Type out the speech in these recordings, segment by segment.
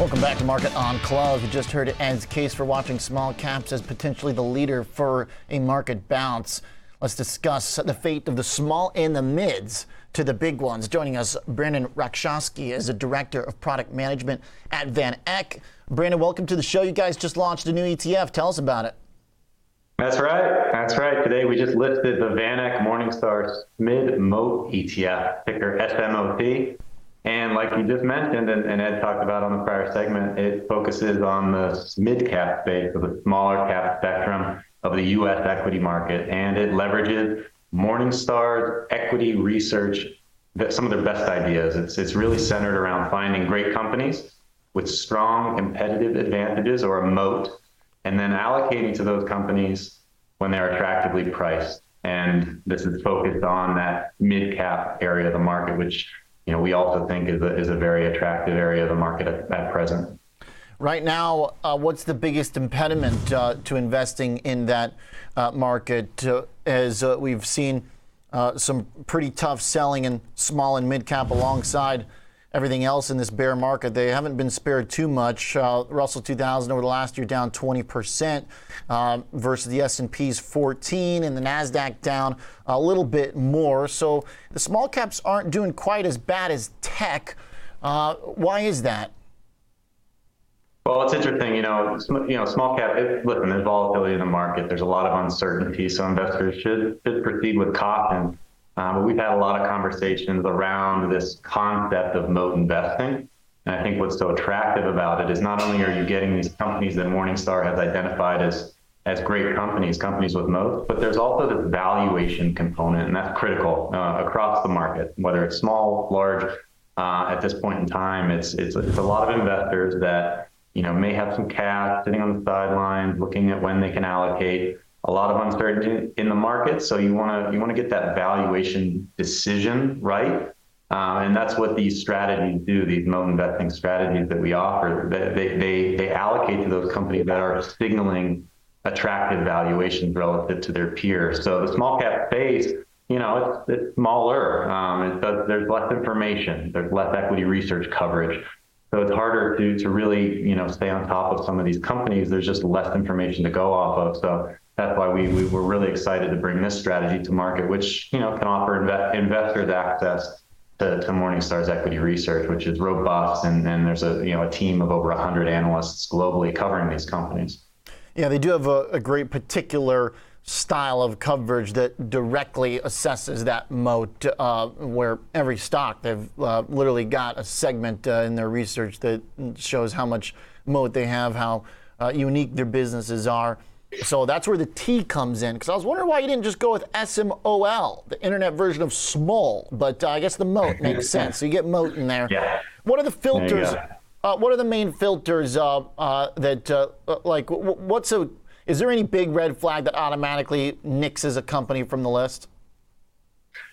Welcome back to Market on Close. You just heard Ed's case for watching small caps as potentially the leader for a market bounce. Let's discuss the fate of the small and the mids to the big ones. Joining us, Brandon Rakszawski is a director of product management at Van Eck. Brandon, welcome to the show. You guys just launched a new ETF. Tell us about it. That's right. That's right. Today we just listed the VanEck Morningstar Mid Moat ETF, ticker SMOT. And like you just mentioned, and, and, Ed talked about on the prior segment, it focuses on the mid cap space, the smaller cap spectrum of the U.S. equity market, and it leverages Morningstar's equity research, some of their best ideas. It's it's really centered around finding great companies with strong competitive advantages or a moat, and then allocating to those companies when they're attractively priced. And this is focused on that mid cap area of the market, which you know, we also think is a, is a very attractive area of the market at, at present. Right now, uh, what's the biggest impediment uh, to investing in that uh, market? Uh, as uh, we've seen uh, some pretty tough selling in small and mid cap alongside everything else in this bear market. They haven't been spared too much. Uh, Russell 2000 over the last year down 20% uh, versus the S&P's 14 and the Nasdaq down a little bit more. So the small caps aren't doing quite as bad as tech. Uh, why is that? Well, it's interesting, you know, you know, small cap. It, listen, there's volatility in the market. There's a lot of uncertainty, so investors should should proceed with caution. Um, we've had a lot of conversations around this concept of moat investing. And I think what's so attractive about it is not only are you getting these companies that Morningstar has identified as as great companies, companies with moats, but there's also this valuation component, and that's critical uh, across the market, whether it's small, large. Uh, at this point in time, it's, it's it's a lot of investors that you know may have some cash sitting on the sidelines, looking at when they can allocate a lot of uncertainty in the market. So you want to you want to get that valuation decision right, uh, and that's what these strategies do. These moat investing strategies that we offer, they they they allocate to those companies that are signaling attractive valuations relative to their peers. So the small cap space. You know, it's, it's smaller. Um, it does, there's less information. There's less equity research coverage. So it's harder to, to really, you know, stay on top of some of these companies. There's just less information to go off of. So that's why we, we were really excited to bring this strategy to market, which you know can offer inve- investors access to, to, Morningstar's equity research, which is robust, and, and there's a you know a team of over 100 analysts globally covering these companies. Yeah, they do have a, a great particular style of coverage that directly assesses that moat, uh, where every stock they've uh, literally got a segment uh, in their research that shows how much moat they have, how uh, unique their businesses are. So that's where the T comes in. Because I was wondering why you didn't just go with SMOL, the internet version of small. But uh, I guess the moat makes sense. So you get moat in there. Yeah. What are the filters? Uh, what are the main filters uh, uh that, uh, uh, like, what's a, is there any big red flag that automatically nixes a company from the list?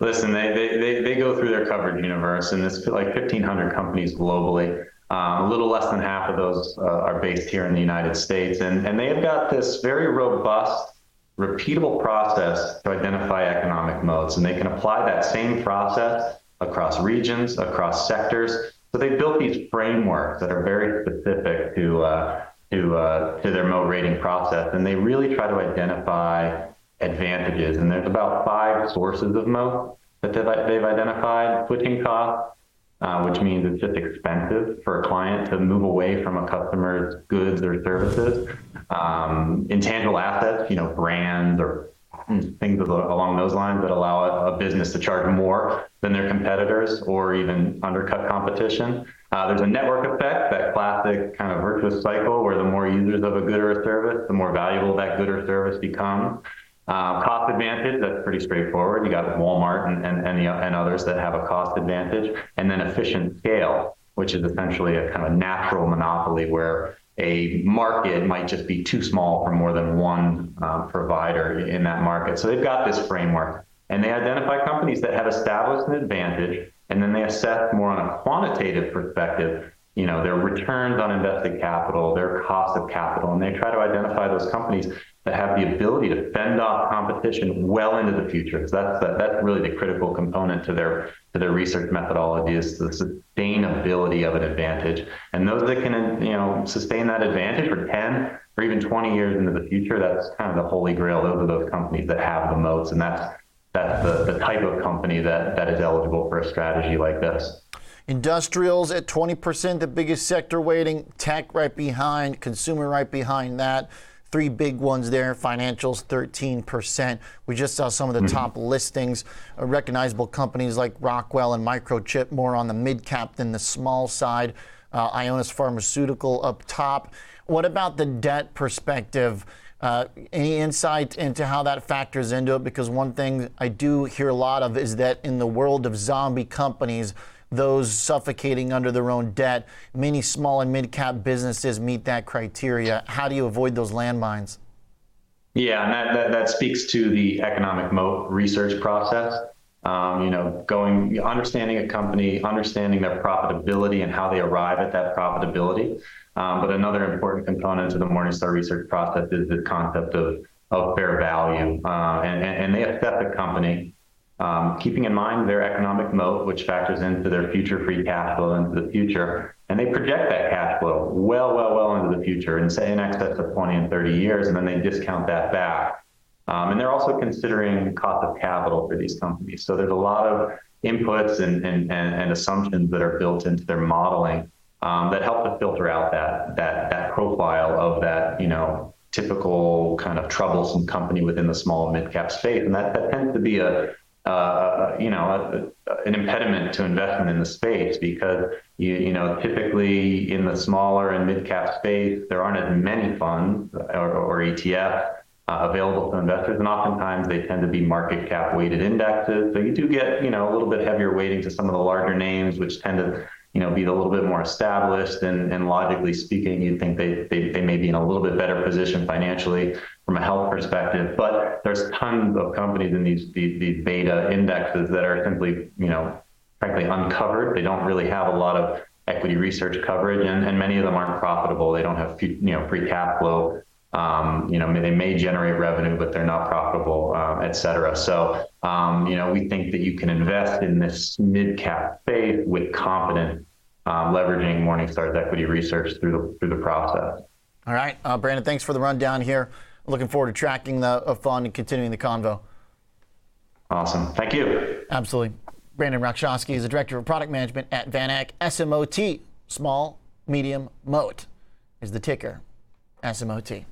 Listen, they, they, they, they go through their coverage universe, and it's like 1,500 companies globally. Um, a little less than half of those uh, are based here in the United States. And, and they have got this very robust, repeatable process to identify economic moats. And they can apply that same process across regions, across sectors. So they built these frameworks that are very specific to, uh, to, uh, to their moat rating process. And they really try to identify advantages. And there's about five sources of moat that they've, they've identified switching costs uh, which means it's just expensive for a client to move away from a customer's goods or services. Um, intangible assets, you know, brands or things along those lines that allow a, a, business to charge more than their competitors or even undercut competition. Uh, there's a network effect, that classic kind of virtuous cycle where the more users of a good or a service, the more valuable that good or service becomes. Uh, cost advantage, that's pretty straightforward. You got Walmart and, and, and, the, and others that have a cost advantage. And then efficient scale, which is essentially a kind of natural monopoly where a market might just be too small for more than one um, provider in that market. So they've got this framework. And they identify companies that have established an advantage, and then they assess more on a quantitative perspective you know, their returns on invested capital, their cost of capital, and they try to identify those companies that have the ability to fend off competition well into the future. So that's the, that's really the critical component to their to their research methodology is the sustainability of an advantage. And those that can you know sustain that advantage for 10 or even 20 years into the future, that's kind of the holy grail. Those are those companies that have the moats, and that's that's the, the type of company that, that is eligible for a strategy like this. Industrials at 20%, the biggest sector weighting, tech right behind, consumer right behind that. Three big ones there. Financials, 13%. We just saw some of the mm-hmm. top listings. Uh, recognizable companies like Rockwell and Microchip, more on the mid cap than the small side. Uh, Ionis Pharmaceutical up top. What about the debt perspective? Uh, any insight into how that factors into it? Because one thing I do hear a lot of is that in the world of zombie companies, those suffocating under their own debt. Many small and mid cap businesses meet that criteria. How do you avoid those landmines? Yeah, and that, that, that speaks to the economic moat research process. Um, you know, going understanding a company, understanding their profitability and how they arrive at that profitability. Um, but another important component to the Morningstar research process is the concept of of fair value, uh, and, and they assess a company keeping in mind their economic moat, which factors into their future free cash flow into the future. And they project that cash flow well, well, well into the future and say in excess of 20 and 30 years, and then they discount that back. Um, and they're also considering cost of capital for these companies. So there's a lot of inputs and, and, and, and assumptions that are built into their modeling um, that help to filter out that, that, that profile of that, you know, typical kind of troublesome company within the small mid cap space. And that, that tends to be a, uh, you know, a, an impediment to investment in the space because you, you know, typically in the smaller and mid-cap space, there aren't as many funds or, or ETFs uh, available to investors, and oftentimes they tend to be market cap weighted indexes. So you do get, you know, a little bit heavier weighting to some of the larger names, which tend to you know, be a little bit more established and, and logically speaking, you'd think they, they, they may be in a little bit better position financially from a health perspective. But there's tons of companies in these, these, these beta indexes that are simply, you know, frankly uncovered. They don't really have a lot of equity research coverage and, and many of them aren't profitable. They don't have, you know, free cash flow. Um, you know, they may generate revenue, but they're not profitable, um, et cetera. So, um, you know, we think that you can invest in this mid cap space with confidence um, leveraging Morningstar's equity research through the through the process. All right, uh, Brandon, thanks for the rundown here. Looking forward to tracking the fund and continuing the convo. Awesome, thank you. Absolutely. Brandon Rakszawski is the director of product management at VanEck SMOT. Small, medium, moat is the ticker. SMOT.